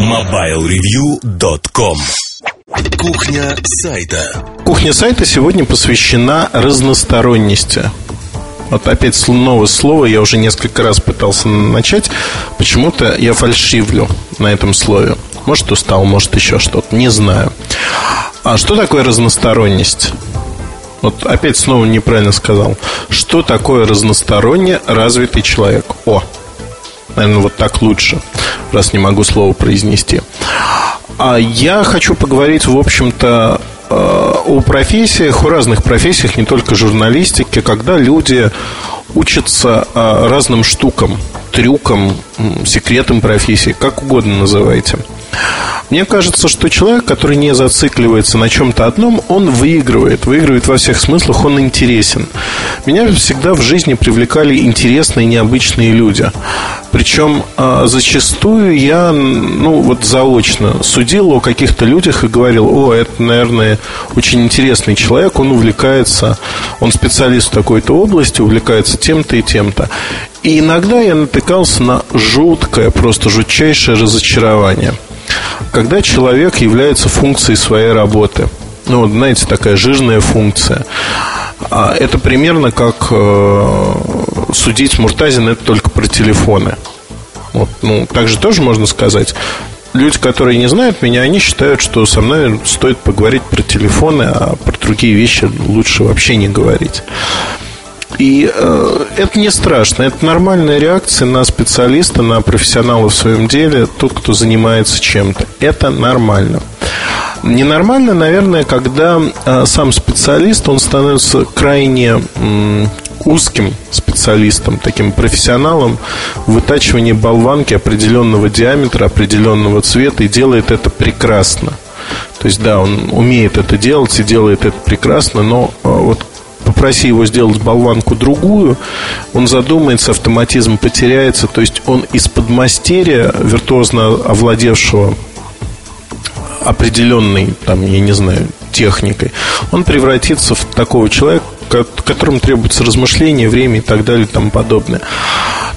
MobileReview.com Кухня сайта Кухня сайта сегодня посвящена разносторонности вот опять новое слово, я уже несколько раз пытался начать. Почему-то я фальшивлю на этом слове. Может, устал, может, еще что-то. Не знаю. А что такое разносторонность? Вот опять снова неправильно сказал. Что такое разносторонне развитый человек? О, наверное, вот так лучше, раз не могу слово произнести. А я хочу поговорить, в общем-то, э, о профессиях, о разных профессиях, не только журналистике, когда люди учатся э, разным штукам, трюкам, секретам профессии, как угодно называйте. Мне кажется, что человек, который не зацикливается на чем-то одном, он выигрывает. Выигрывает во всех смыслах, он интересен. Меня всегда в жизни привлекали интересные, необычные люди. Причем а, зачастую я, ну, вот заочно судил о каких-то людях и говорил, о, это, наверное, очень интересный человек, он увлекается, он специалист в такой-то области, увлекается тем-то и тем-то. И иногда я натыкался на жуткое, просто жутчайшее разочарование – когда человек является функцией своей работы. Ну, вот, знаете, такая жирная функция. А это примерно как э, судить Муртазин это только про телефоны. Вот, ну, также тоже можно сказать. Люди, которые не знают меня, они считают, что со мной стоит поговорить про телефоны, а про другие вещи лучше вообще не говорить. И э, это не страшно, это нормальная реакция на специалиста, на профессионала в своем деле, тот, кто занимается чем-то. Это нормально. Ненормально, наверное, когда э, сам специалист, он становится крайне э, узким специалистом, таким профессионалом в вытачивании болванки определенного диаметра, определенного цвета и делает это прекрасно. То есть, да, он умеет это делать и делает это прекрасно, но э, вот попроси его сделать болванку другую, он задумается, автоматизм потеряется, то есть он из подмастерья, виртуозно овладевшего определенной, там, я не знаю, техникой, он превратится в такого человека, которым требуется размышление, время и так далее и тому подобное.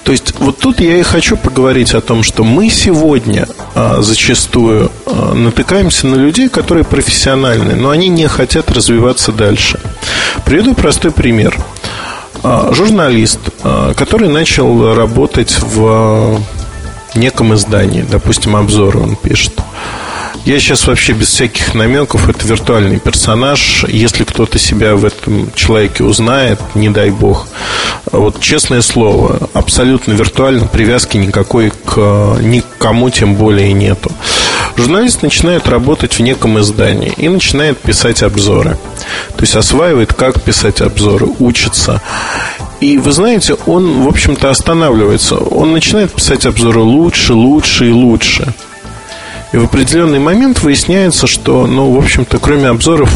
То есть вот тут я и хочу поговорить о том, что мы сегодня а, зачастую а, натыкаемся на людей, которые профессиональны, но они не хотят развиваться дальше. Приведу простой пример. А, журналист, а, который начал работать в а, неком издании, допустим, обзоры он пишет. Я сейчас вообще без всяких намеков, это виртуальный персонаж. Если кто-то себя в этом человеке узнает, не дай бог. Вот честное слово, абсолютно виртуально, привязки никакой к никому тем более нету. Журналист начинает работать в неком издании и начинает писать обзоры. То есть осваивает, как писать обзоры, учится. И вы знаете, он, в общем-то, останавливается. Он начинает писать обзоры лучше, лучше и лучше. И в определенный момент выясняется, что, ну, в общем-то, кроме обзоров,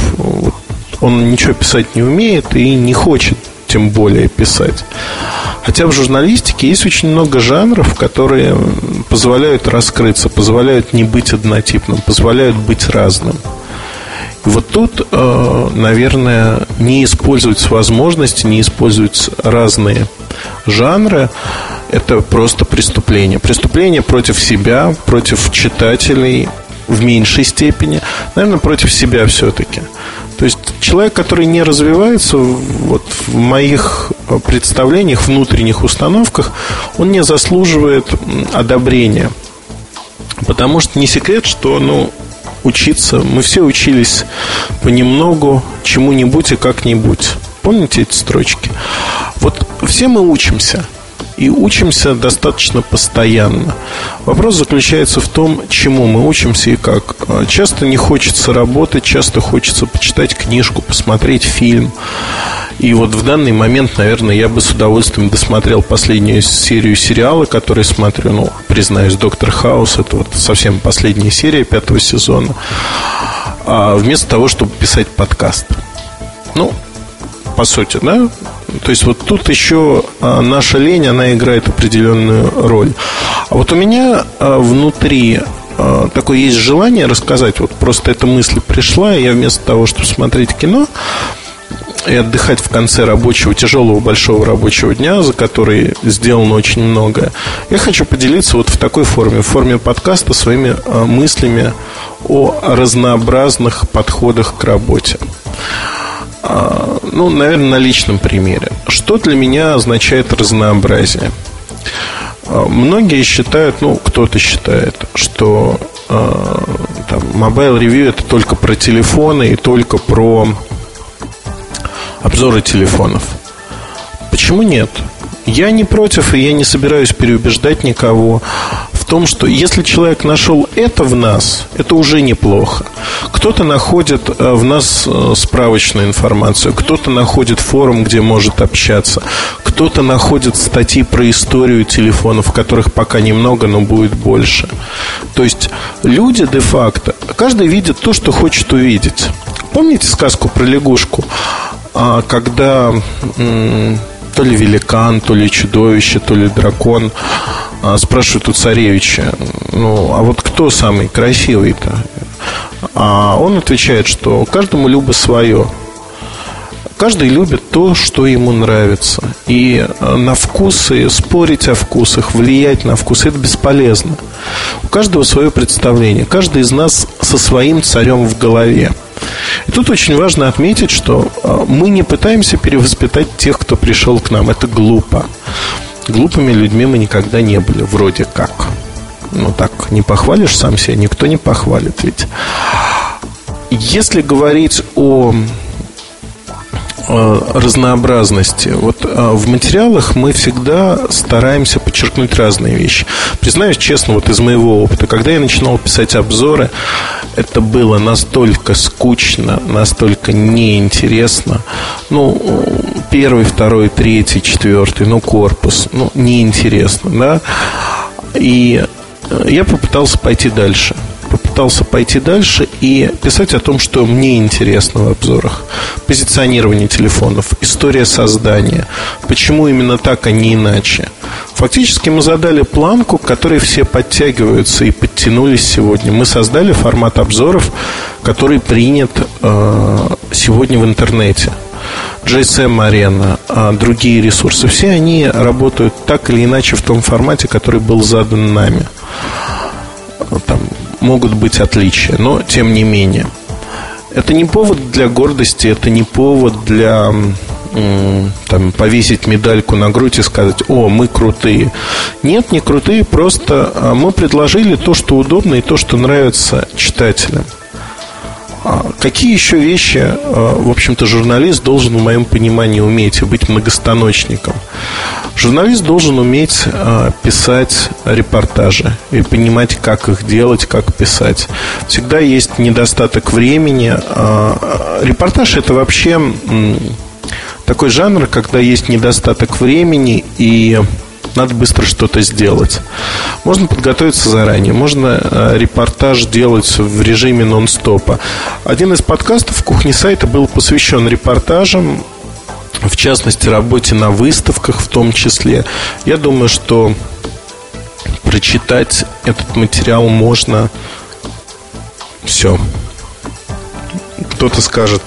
он ничего писать не умеет и не хочет тем более писать. Хотя в журналистике есть очень много жанров, которые позволяют раскрыться, позволяют не быть однотипным, позволяют быть разным. И вот тут, э, наверное, не использовать возможности, не использовать разные жанры, это просто преступление. Преступление против себя, против читателей в меньшей степени, наверное, против себя все-таки. То есть человек, который не развивается, вот в моих представлениях, внутренних установках, он не заслуживает одобрения. Потому что не секрет, что ну, учиться, мы все учились понемногу, чему-нибудь и как-нибудь. Помните эти строчки? Вот все мы учимся – и учимся достаточно постоянно. Вопрос заключается в том, чему мы учимся и как. Часто не хочется работать, часто хочется почитать книжку, посмотреть фильм. И вот в данный момент, наверное, я бы с удовольствием досмотрел последнюю серию сериала, который смотрю, ну, признаюсь, «Доктор Хаус», это вот совсем последняя серия пятого сезона, а вместо того, чтобы писать подкаст. Ну, по сути, да? То есть вот тут еще а, наша лень, она играет определенную роль. А вот у меня а, внутри а, такое есть желание рассказать, вот просто эта мысль пришла, и я вместо того, чтобы смотреть кино, и отдыхать в конце рабочего, тяжелого большого рабочего дня, за который сделано очень многое, я хочу поделиться вот в такой форме, в форме подкаста своими мыслями о разнообразных подходах к работе. А, ну, наверное, на личном примере. Что для меня означает разнообразие? А, многие считают, ну, кто-то считает, что э, там, Mobile Review это только про телефоны и только про обзоры телефонов. Почему нет? Я не против, и я не собираюсь переубеждать никого том, что если человек нашел это в нас, это уже неплохо. Кто-то находит э, в нас э, справочную информацию, кто-то находит форум, где может общаться, кто-то находит статьи про историю телефонов, которых пока немного, но будет больше. То есть люди де-факто, каждый видит то, что хочет увидеть. Помните сказку про лягушку? А, когда то ли великан, то ли чудовище, то ли дракон спрашивают у царевича, ну, а вот кто самый красивый-то? А он отвечает, что каждому любо свое. Каждый любит то, что ему нравится. И а, на вкусы, спорить о вкусах, влиять на вкусы, это бесполезно. У каждого свое представление. Каждый из нас со своим царем в голове. И тут очень важно отметить, что а, мы не пытаемся перевоспитать тех, кто пришел к нам. Это глупо. Глупыми людьми мы никогда не были, вроде как. Ну так, не похвалишь сам себя, никто не похвалит ведь. Если говорить о Э, разнообразности. Вот э, в материалах мы всегда стараемся подчеркнуть разные вещи. Признаюсь честно, вот из моего опыта, когда я начинал писать обзоры, это было настолько скучно, настолько неинтересно. Ну, первый, второй, третий, четвертый, ну, корпус, ну, неинтересно, да. И э, я попытался пойти дальше попытался пойти дальше и писать о том, что мне интересно в обзорах. Позиционирование телефонов, история создания, почему именно так, а не иначе. Фактически мы задали планку, к которой все подтягиваются и подтянулись сегодня. Мы создали формат обзоров, который принят э, сегодня в интернете. GSM Arena, а другие ресурсы, все они работают так или иначе в том формате, который был задан нами. Там могут быть отличия, но тем не менее. Это не повод для гордости, это не повод для там, повесить медальку на грудь и сказать, о, мы крутые. Нет, не крутые, просто а, мы предложили то, что удобно и то, что нравится читателям. А какие еще вещи, а, в общем-то, журналист должен, в моем понимании, уметь быть многостаночником? Журналист должен уметь а, писать репортажи и понимать, как их делать, как писать. Всегда есть недостаток времени. Репортаж это вообще такой жанр, когда есть недостаток времени и надо быстро что-то сделать. Можно подготовиться заранее, можно э, репортаж делать в режиме нон-стопа. Один из подкастов кухни сайта был посвящен репортажам, в частности, работе на выставках в том числе. Я думаю, что прочитать этот материал можно все. Кто-то скажет,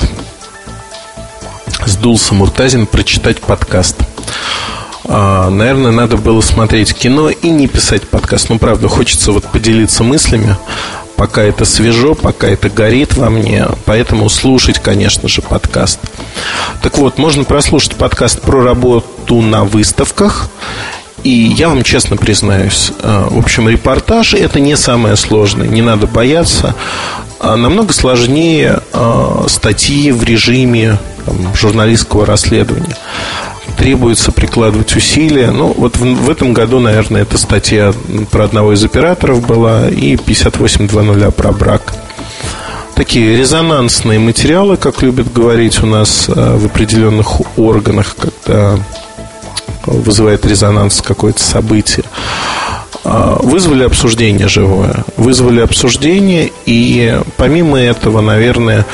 сдулся Муртазин прочитать подкаст. А, наверное, надо было смотреть кино и не писать подкаст. Ну, правда, хочется вот поделиться мыслями, пока это свежо, пока это горит во мне. Поэтому слушать, конечно же, подкаст. Так вот, можно прослушать подкаст про работу на выставках. И я вам честно признаюсь, а, в общем, репортаж это не самое сложное, не надо бояться. А намного сложнее статьи в режиме там, журналистского расследования требуется прикладывать усилия. Ну, вот в, в этом году, наверное, эта статья про одного из операторов была и 58.2.0 про брак. Такие резонансные материалы, как любят говорить у нас э, в определенных органах, когда вызывает резонанс какое-то событие э, вызвали обсуждение живое. Вызвали обсуждение, и помимо этого, наверное,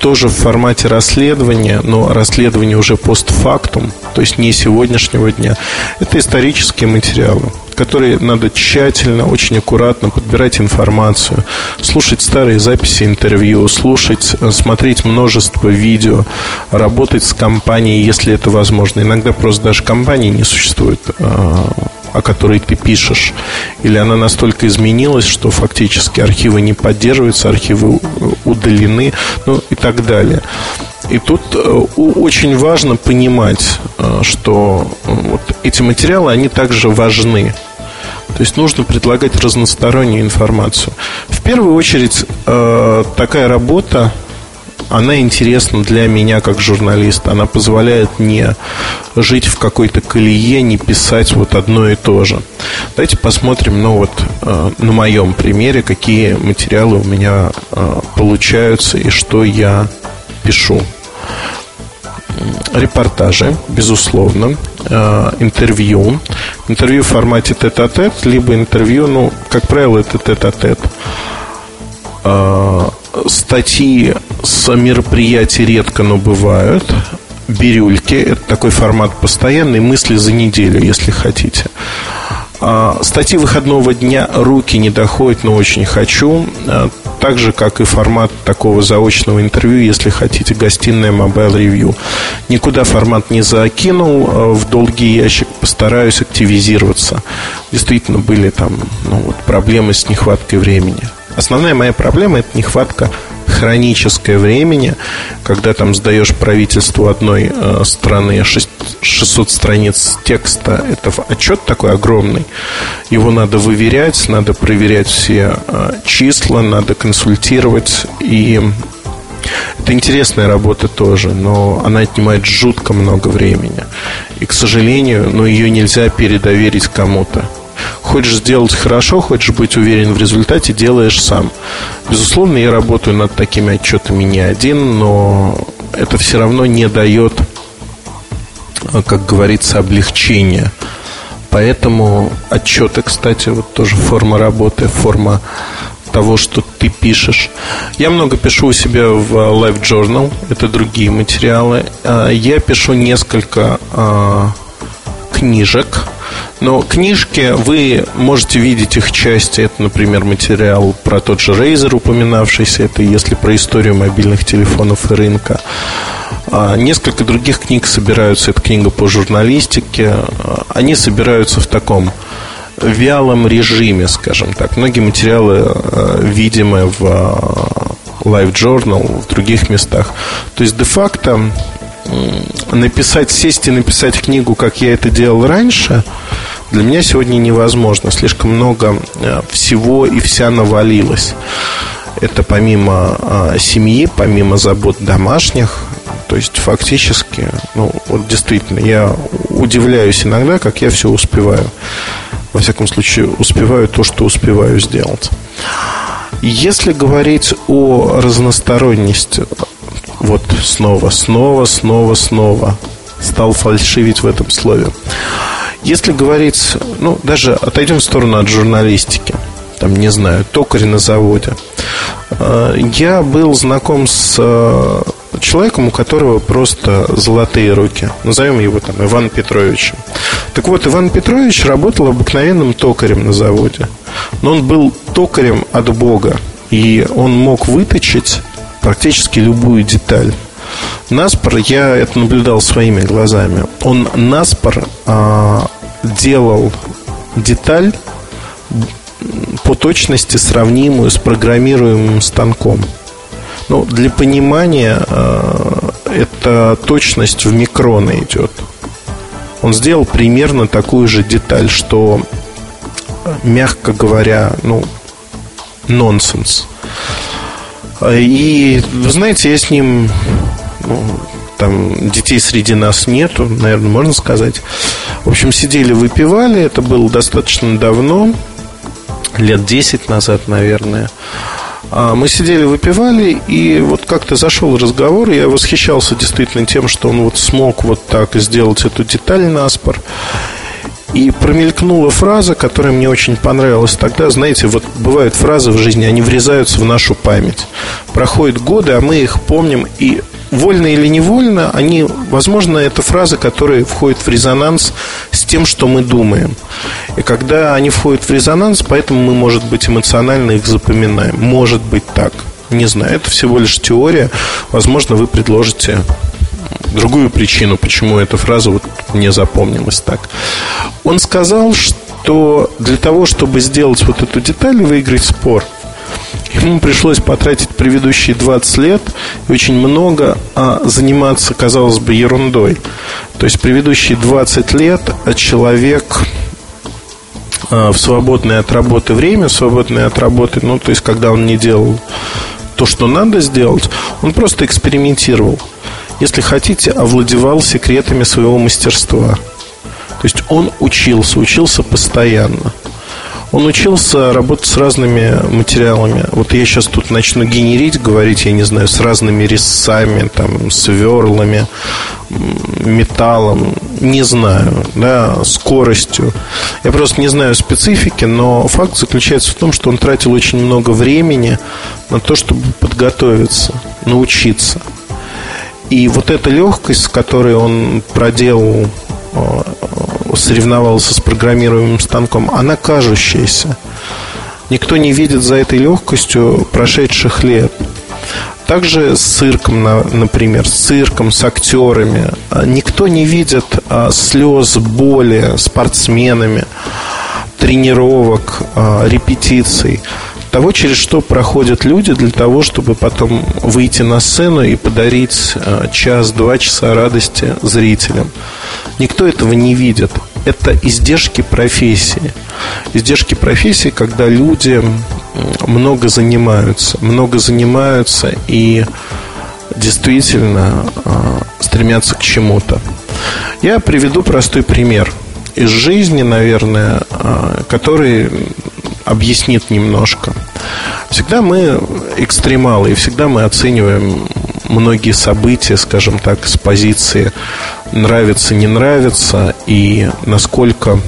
тоже в формате расследования, но расследование уже постфактум, то есть не сегодняшнего дня. Это исторические материалы, которые надо тщательно, очень аккуратно подбирать информацию, слушать старые записи интервью, слушать, э, смотреть множество видео, работать с компанией, если это возможно. Иногда просто даже компании не существует э, о которой ты пишешь, или она настолько изменилась, что фактически архивы не поддерживаются, архивы удалены, ну и так далее. И тут э, очень важно понимать, э, что э, вот эти материалы, они также важны. То есть нужно предлагать разностороннюю информацию. В первую очередь, такая работа она интересна для меня как журналиста. Она позволяет не жить в какой-то колее, не писать вот одно и то же. Давайте посмотрим, ну вот э, на моем примере, какие материалы у меня э, получаются и что я пишу. Репортажи, безусловно, э, интервью. Интервью в формате тет-а-тет, либо интервью, ну, как правило, это тет-а-тет статьи с мероприятий редко, но бывают. Бирюльки – это такой формат постоянный, мысли за неделю, если хотите. А, статьи выходного дня руки не доходят, но очень хочу. А, так же, как и формат такого заочного интервью, если хотите, гостиная Mobile Review. Никуда формат не закинул а, в долгий ящик, постараюсь активизироваться. Действительно, были там ну, вот, проблемы с нехваткой времени. Основная моя проблема – это нехватка хроническое времени, когда там сдаешь правительству одной э, страны 600 страниц текста, это отчет такой огромный, его надо выверять, надо проверять все э, числа, надо консультировать и это интересная работа тоже, но она отнимает жутко много времени. И, к сожалению, но ну, ее нельзя передоверить кому-то. Хочешь сделать хорошо, хочешь быть уверен в результате, делаешь сам. Безусловно, я работаю над такими отчетами не один, но это все равно не дает, как говорится, облегчения. Поэтому отчеты, кстати, вот тоже форма работы, форма того, что ты пишешь. Я много пишу у себя в Live Journal, это другие материалы. А, я пишу несколько а, книжек, но книжки, вы можете видеть их части. Это, например, материал про тот же Razer, упоминавшийся. Это если про историю мобильных телефонов и рынка. А несколько других книг собираются. Это книга по журналистике. Они собираются в таком вялом режиме, скажем так. Многие материалы э, видимы в э, Live Journal, в других местах. То есть, де-факто, написать, сесть и написать книгу, как я это делал раньше, для меня сегодня невозможно. Слишком много э, всего и вся навалилось. Это помимо а, семьи, помимо забот домашних, то есть фактически, ну вот действительно, я удивляюсь иногда, как я все успеваю. Во всяком случае, успеваю то, что успеваю сделать. Если говорить о разносторонности, вот снова, снова, снова, снова стал фальшивить в этом слове. Если говорить, ну, даже отойдем в сторону от журналистики, там, не знаю, токарь на заводе. Э, я был знаком с э, человеком, у которого просто золотые руки. Назовем его там Иван Петровичем. Так вот, Иван Петрович работал обыкновенным токарем на заводе. Но он был токарем от Бога. И он мог выточить практически любую деталь. Наспор, я это наблюдал своими глазами, он наспор а, делал деталь по точности сравнимую с программируемым станком. Ну, для понимания, а, эта точность в микроны идет. Он сделал примерно такую же деталь, что, мягко говоря, ну, нонсенс. И, вы знаете, я с ним ну, там детей среди нас нету, наверное, можно сказать. В общем, сидели, выпивали, это было достаточно давно, лет 10 назад, наверное. А мы сидели, выпивали, и вот как-то зашел разговор, и я восхищался действительно тем, что он вот смог вот так сделать эту деталь на спор. И промелькнула фраза, которая мне очень понравилась тогда. Знаете, вот бывают фразы в жизни, они врезаются в нашу память. Проходят годы, а мы их помним и вольно или невольно, они, возможно, это фразы, которые входят в резонанс с тем, что мы думаем. И когда они входят в резонанс, поэтому мы, может быть, эмоционально их запоминаем. Может быть так. Не знаю, это всего лишь теория. Возможно, вы предложите другую причину, почему эта фраза вот мне запомнилась так. Он сказал, что для того, чтобы сделать вот эту деталь и выиграть спор, ему пришлось потратить предыдущие 20 лет и очень много а, заниматься, казалось бы, ерундой. То есть предыдущие 20 лет человек а, в свободное от работы время, свободное от работы, ну, то есть когда он не делал то, что надо сделать, он просто экспериментировал если хотите, овладевал секретами своего мастерства. То есть он учился, учился постоянно. Он учился работать с разными материалами. Вот я сейчас тут начну генерить, говорить, я не знаю, с разными резцами, там, сверлами, металлом, не знаю, да, скоростью. Я просто не знаю специфики, но факт заключается в том, что он тратил очень много времени на то, чтобы подготовиться, научиться. И вот эта легкость, с которой он проделал, э, соревновался с программируемым станком, она кажущаяся. Никто не видит за этой легкостью прошедших лет. Также с цирком, например, с цирком, с актерами. Никто не видит а, слез, боли спортсменами, тренировок, а, репетиций того, через что проходят люди для того, чтобы потом выйти на сцену и подарить э, час-два часа радости зрителям. Никто этого не видит. Это издержки профессии. Издержки профессии, когда люди много занимаются, много занимаются и действительно э, стремятся к чему-то. Я приведу простой пример из жизни, наверное, э, который объяснит немножко. Всегда мы экстремалы, и всегда мы оцениваем многие события, скажем так, с позиции нравится, не нравится, и насколько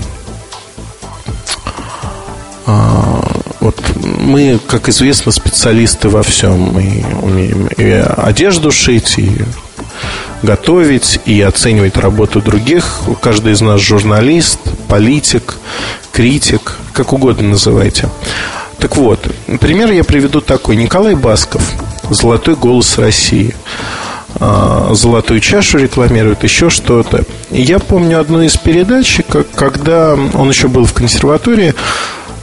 а, вот мы, как известно, специалисты во всем. Мы умеем и одежду шить, и готовить, и оценивать работу других. Каждый из нас журналист, политик, критик, как угодно называйте. Так вот, пример я приведу такой. Николай Басков, «Золотой голос России». А, золотую чашу рекламирует, еще что-то. Я помню одну из передач, когда он еще был в консерватории,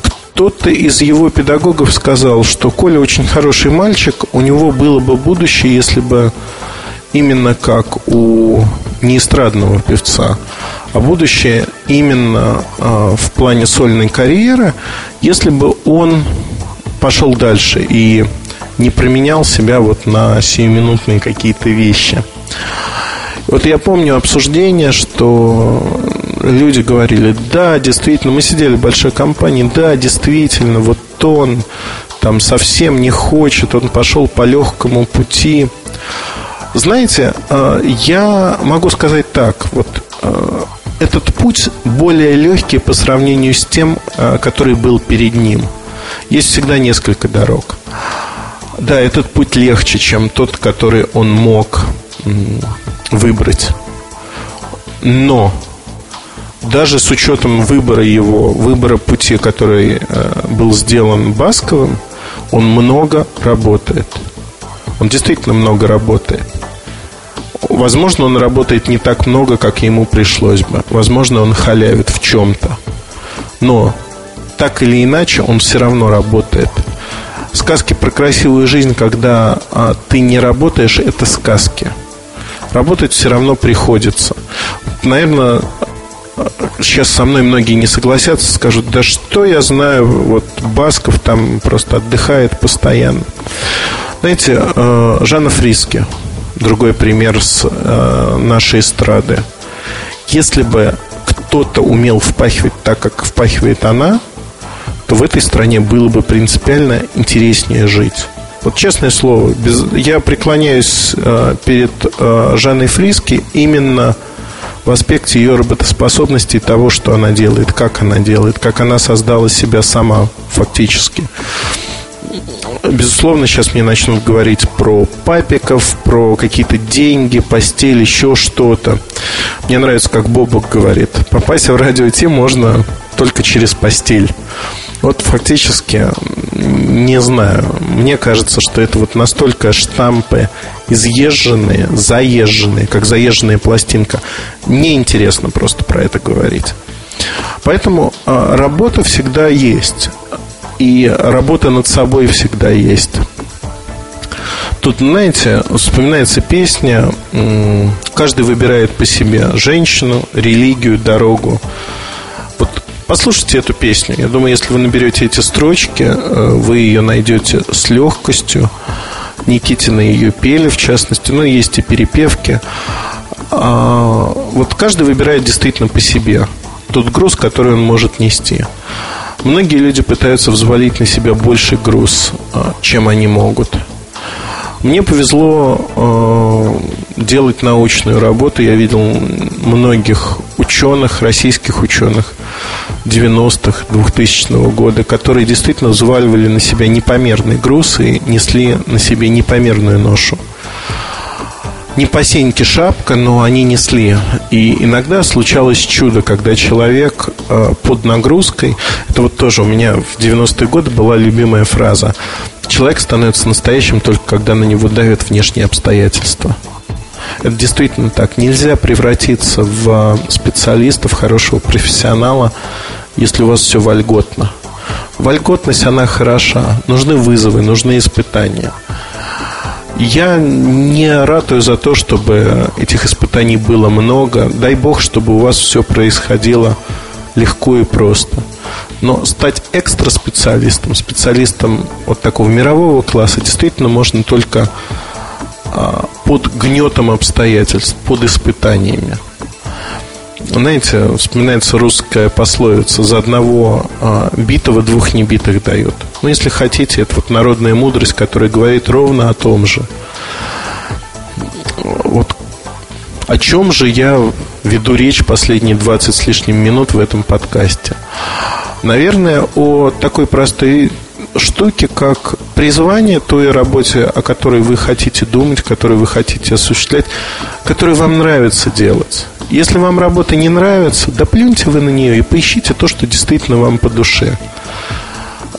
кто-то из его педагогов сказал, что Коля очень хороший мальчик, у него было бы будущее, если бы именно как у неэстрадного певца, а будущее именно э, в плане сольной карьеры, если бы он пошел дальше и не променял себя вот на сиюминутные какие-то вещи. Вот я помню обсуждение, что люди говорили, да, действительно, мы сидели в большой компании, да, действительно, вот он там совсем не хочет, он пошел по легкому пути. Знаете, э, я могу сказать так, вот э, этот путь более легкий по сравнению с тем, э, который был перед ним. Есть всегда несколько дорог. Да, этот путь легче, чем тот, который он мог выбрать. Но даже с учетом выбора его, выбора пути, который был сделан Басковым, он много работает. Он действительно много работает. Возможно, он работает не так много, как ему пришлось бы. Возможно, он халявит в чем-то. Но так или иначе, он все равно работает. Сказки про красивую жизнь, когда а, ты не работаешь, это сказки. Работать все равно приходится. Наверное, сейчас со мной многие не согласятся, скажут, да что я знаю, вот Басков там просто отдыхает постоянно. Знаете, э, Жанна Фриски, другой пример с э, нашей эстрады. Если бы кто-то умел впахивать так, как впахивает она, то в этой стране было бы принципиально интереснее жить. Вот честное слово, без, я преклоняюсь э, перед э, Жанной Фриски именно в аспекте ее работоспособности и того, что она делает, как она делает, как она создала себя сама фактически. безусловно, сейчас мне начнут говорить про папиков, про какие-то деньги, постель, еще что-то. Мне нравится, как Бобок говорит. Попасть в радио Ти можно только через постель. Вот фактически, не знаю, мне кажется, что это вот настолько штампы изъезженные, заезженные, как заезженная пластинка. Неинтересно просто про это говорить. Поэтому а, работа всегда есть. И работа над собой всегда есть. Тут, знаете, вспоминается песня «Каждый выбирает по себе женщину, религию, дорогу». Послушайте эту песню. Я думаю, если вы наберете эти строчки, э, вы ее найдете с легкостью. Никитина ее пели, в частности. Ну, есть и перепевки. А, вот каждый выбирает действительно по себе тот груз, который он может нести. Многие люди пытаются взвалить на себя больше груз, а, чем они могут. Мне повезло э, делать научную работу. Я видел многих ученых, российских ученых 90-х, 2000 года, которые действительно взваливали на себя непомерный груз и несли на себе непомерную ношу не по сеньке шапка, но они несли. И иногда случалось чудо, когда человек э, под нагрузкой, это вот тоже у меня в 90-е годы была любимая фраза, человек становится настоящим только когда на него давят внешние обстоятельства. Это действительно так. Нельзя превратиться в специалиста, в хорошего профессионала, если у вас все вольготно. Вольготность, она хороша. Нужны вызовы, нужны испытания – я не ратую за то, чтобы этих испытаний было много. Дай бог, чтобы у вас все происходило легко и просто. Но стать экстра специалистом, специалистом вот такого мирового класса, действительно можно только а, под гнетом обстоятельств, под испытаниями. Знаете, вспоминается русская пословица «За одного а, битого двух небитых дают». Ну, если хотите, это вот народная мудрость, которая говорит ровно о том же. Вот о чем же я веду речь последние 20 с лишним минут в этом подкасте? Наверное, о такой простой штуке, как призвание той работе, о которой вы хотите думать, которую вы хотите осуществлять, которую вам нравится делать. Если вам работа не нравится, да плюньте вы на нее и поищите то, что действительно вам по душе.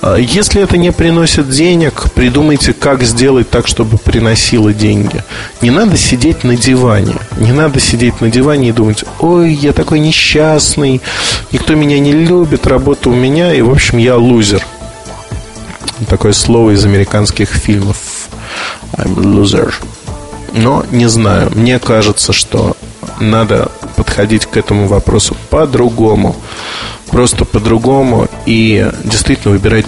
А если это не приносит денег, придумайте, как сделать так, чтобы приносило деньги. Не надо сидеть на диване. Не надо сидеть на диване и думать, ой, я такой несчастный, никто меня не любит, работа у меня, и, в общем, я лузер. Такое слово из американских фильмов. I'm a loser. Но не знаю, мне кажется, что надо подходить к этому вопросу по-другому. Просто по-другому и действительно выбирать,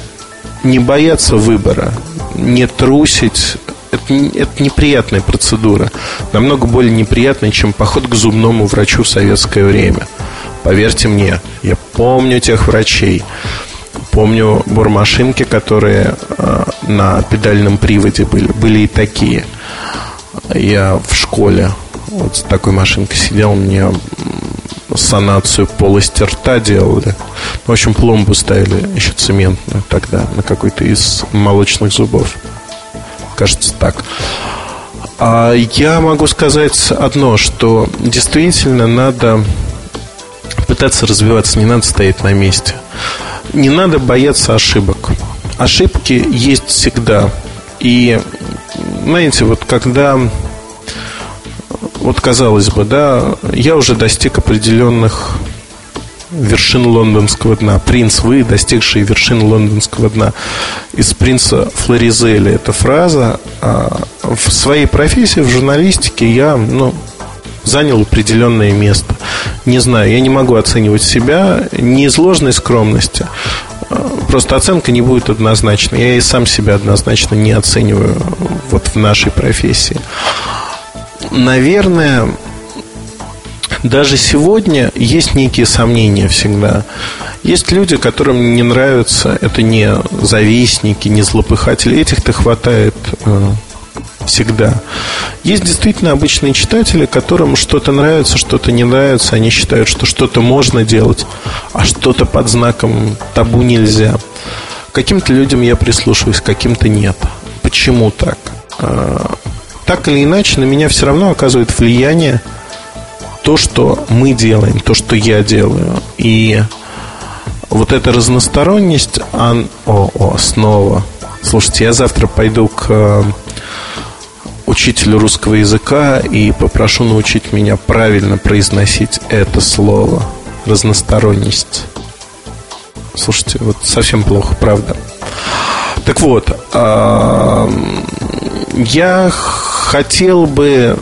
не бояться выбора, не трусить. Это, это неприятная процедура. Намного более неприятная, чем поход к зубному врачу в советское время. Поверьте мне, я помню тех врачей. Помню бормашинки, которые э, на педальном приводе были. Были и такие. Я в школе вот с такой машинкой сидел, мне санацию полости рта делали. В общем, пломбу ставили еще цементную тогда на какой-то из молочных зубов. Кажется, так. А я могу сказать одно, что действительно надо пытаться развиваться, не надо стоять на месте. Не надо бояться ошибок. Ошибки есть всегда. И, знаете, вот когда вот казалось бы, да, я уже достиг определенных вершин лондонского дна. Принц вы, достигший вершин лондонского дна. Из принца Флоризеля эта фраза. А в своей профессии, в журналистике я, ну, занял определенное место. Не знаю, я не могу оценивать себя не из ложной скромности. Просто оценка не будет однозначной. Я и сам себя однозначно не оцениваю вот в нашей профессии наверное, даже сегодня есть некие сомнения всегда. Есть люди, которым не нравится, это не завистники, не злопыхатели, этих-то хватает э, всегда. Есть действительно обычные читатели, которым что-то нравится, что-то не нравится, они считают, что что-то можно делать, а что-то под знаком табу нельзя. каким-то людям я прислушиваюсь, каким-то нет. Почему так? А, так или иначе, на меня все равно оказывает влияние то, что мы делаем, то, что я делаю. И вот эта разносторонность, он... о, о, снова. Слушайте, я завтра пойду к учителю русского языка и попрошу научить меня правильно произносить это слово. Разносторонность. Слушайте, вот совсем плохо, правда. Так вот, я хотел бы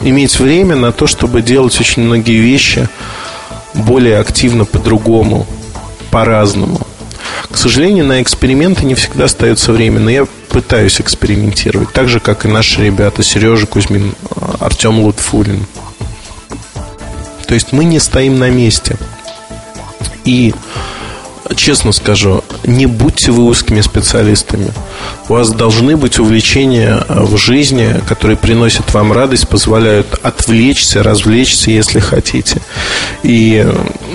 иметь время на то, чтобы делать очень многие вещи более активно, по-другому, по-разному. К сожалению, на эксперименты не всегда остается время, но я пытаюсь экспериментировать, так же, как и наши ребята Сережа Кузьмин, Артем Лутфулин. То есть мы не стоим на месте. И честно скажу, не будьте вы узкими специалистами. У вас должны быть увлечения в жизни, которые приносят вам радость, позволяют отвлечься, развлечься, если хотите. И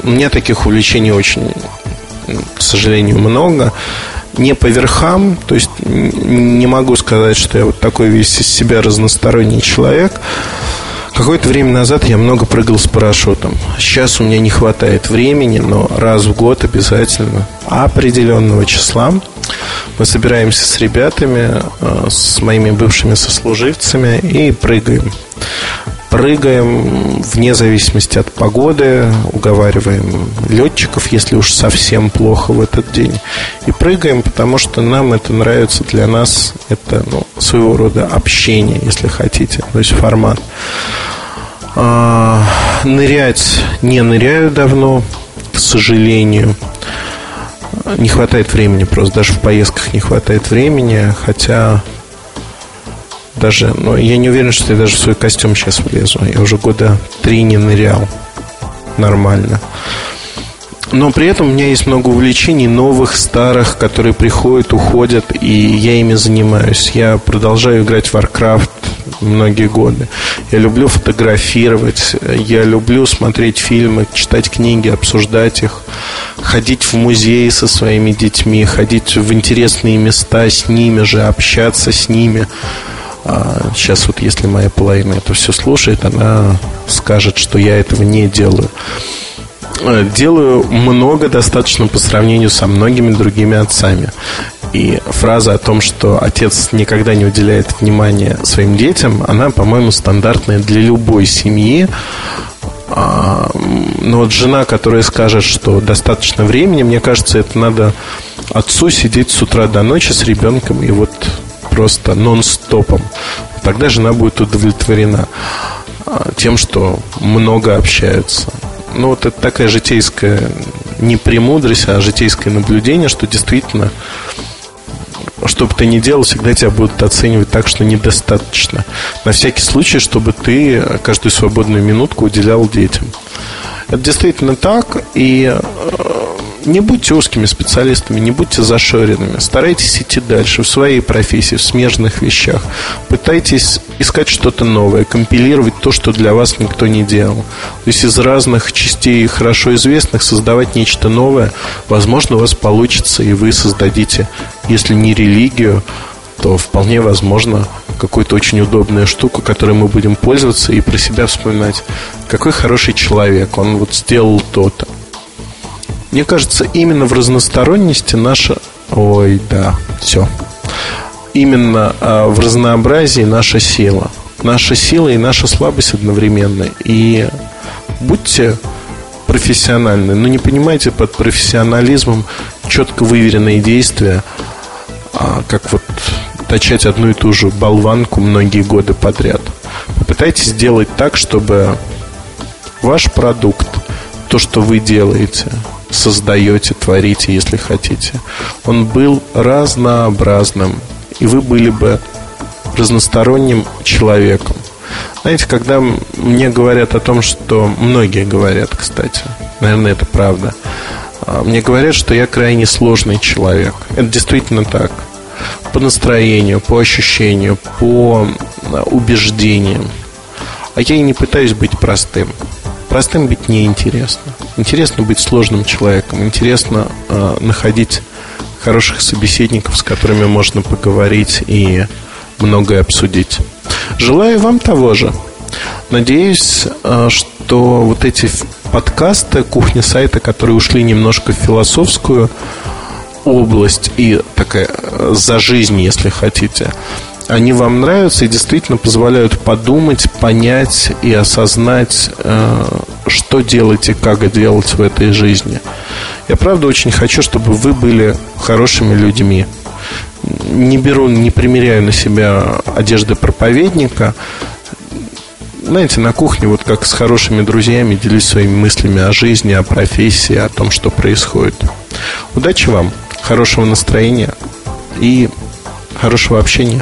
у меня таких увлечений очень, к сожалению, много. Не по верхам, то есть не могу сказать, что я вот такой весь из себя разносторонний человек. Какое-то время назад я много прыгал с парашютом. Сейчас у меня не хватает времени, но раз в год обязательно определенного числа мы собираемся с ребятами, э, с моими бывшими сослуживцами и прыгаем. Прыгаем вне зависимости от погоды, уговариваем летчиков, если уж совсем плохо в этот день. И прыгаем, потому что нам это нравится, для нас это ну, своего рода общение, если хотите, то есть формат. А, нырять не ныряю давно, к сожалению. Не хватает времени просто, даже в поездках не хватает времени, хотя даже, ну, я не уверен, что я даже в свой костюм сейчас влезу. Я уже года три не нырял нормально. Но при этом у меня есть много увлечений новых, старых, которые приходят, уходят, и я ими занимаюсь. Я продолжаю играть в Warcraft многие годы. Я люблю фотографировать, я люблю смотреть фильмы, читать книги, обсуждать их, ходить в музеи со своими детьми, ходить в интересные места с ними же, общаться с ними. Сейчас а, вот если моя половина это все слушает, она скажет, что я этого не делаю. Э, делаю много достаточно по сравнению со многими другими отцами. И фраза о том, что отец никогда не уделяет внимания своим детям, она, по-моему, стандартная для любой семьи. А, но вот жена, которая скажет, что достаточно времени, мне кажется, это надо отцу сидеть с утра до ночи с ребенком и вот просто нон-стопом. Тогда жена будет удовлетворена а, тем, что много общаются. Ну, вот это такая житейская не премудрость, а житейское наблюдение, что действительно, что бы ты ни делал, всегда тебя будут оценивать так, что недостаточно. На всякий случай, чтобы ты каждую свободную минутку уделял детям. Это действительно так, и э, не будьте узкими специалистами, не будьте зашоренными. Старайтесь идти дальше в своей профессии, в смежных вещах. Пытайтесь искать что-то новое, компилировать то, что для вас никто не делал. То есть из разных частей хорошо известных создавать нечто новое. Возможно, у вас получится, и вы создадите, если не религию, то вполне возможно какую-то очень удобную штуку, которой мы будем пользоваться и про себя вспоминать. Какой хороший человек, он вот сделал то-то. Мне кажется, именно в разносторонности наша... Ой, да, все. Именно а, в разнообразии наша сила. Наша сила и наша слабость одновременно. И будьте профессиональны, но не понимайте под профессионализмом четко выверенные действия, а, как вот точать одну и ту же болванку многие годы подряд. Попытайтесь сделать так, чтобы ваш продукт, то, что вы делаете, создаете, творите, если хотите, он был разнообразным, и вы были бы разносторонним человеком. Знаете, когда мне говорят о том, что многие говорят, кстати, наверное, это правда, а, мне говорят, что я крайне сложный человек. Это действительно так. По настроению, по ощущению, по убеждениям. А я и не пытаюсь быть простым. Простым быть неинтересно. Интересно быть сложным человеком. Интересно э, находить хороших собеседников, с которыми можно поговорить и многое обсудить. Желаю вам того же. Надеюсь, э, что вот эти подкасты «Кухня сайта», которые ушли немножко в философскую область и такая э, за жизнь, если хотите, они вам нравятся и действительно позволяют подумать, понять и осознать, э, что делать и как делать в этой жизни. Я правда очень хочу, чтобы вы были хорошими людьми. Не беру, не примеряю на себя одежды проповедника, знаете, на кухне, вот как с хорошими друзьями, делюсь своими мыслями о жизни, о профессии, о том, что происходит. Удачи вам, хорошего настроения и хорошего общения.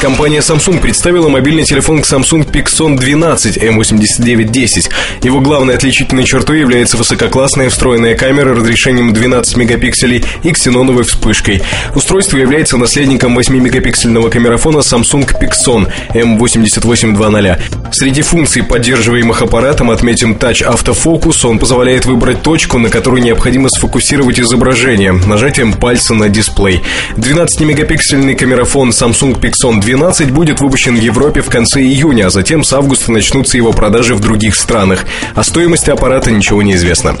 Компания Samsung представила мобильный телефон Samsung Pixon 12 M8910. Его главной отличительной чертой является высококлассная встроенная камера разрешением 12 мегапикселей и ксеноновой вспышкой. Устройство является наследником 8-мегапиксельного камерафона Samsung Pixon M8820. Среди функций, поддерживаемых аппаратом, отметим Touch Autofocus. Он позволяет выбрать точку, на которую необходимо сфокусировать изображение, нажатием пальца на дисплей. 12-мегапиксельный камерафон Samsung Pixon 12 будет выпущен в Европе в конце июня, а затем с августа начнутся его продажи в других странах. О стоимости аппарата ничего не известно.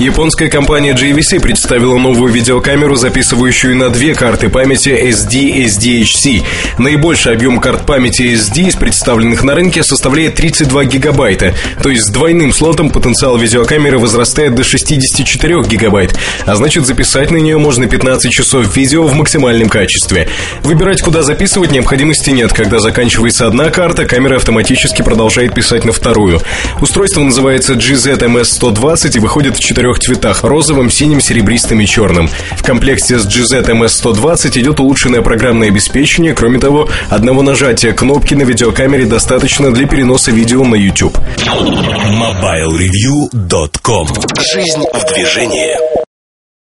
Японская компания JVC представила новую видеокамеру, записывающую на две карты памяти SD SDHC. Наибольший объем карт памяти SD из представленных на рынке составляет 32 гигабайта, то есть с двойным слотом потенциал видеокамеры возрастает до 64 гигабайт, а значит записать на нее можно 15 часов видео в максимальном качестве. Выбирать, куда записывать, необходимости нет. Когда заканчивается одна карта, камера автоматически продолжает писать на вторую. Устройство называется GZMS-120 и выходит в четырех трех цветах – розовым, синим, серебристым и черным. В комплекте с GZ MS-120 идет улучшенное программное обеспечение. Кроме того, одного нажатия кнопки на видеокамере достаточно для переноса видео на YouTube. MobileReview.com Жизнь в движении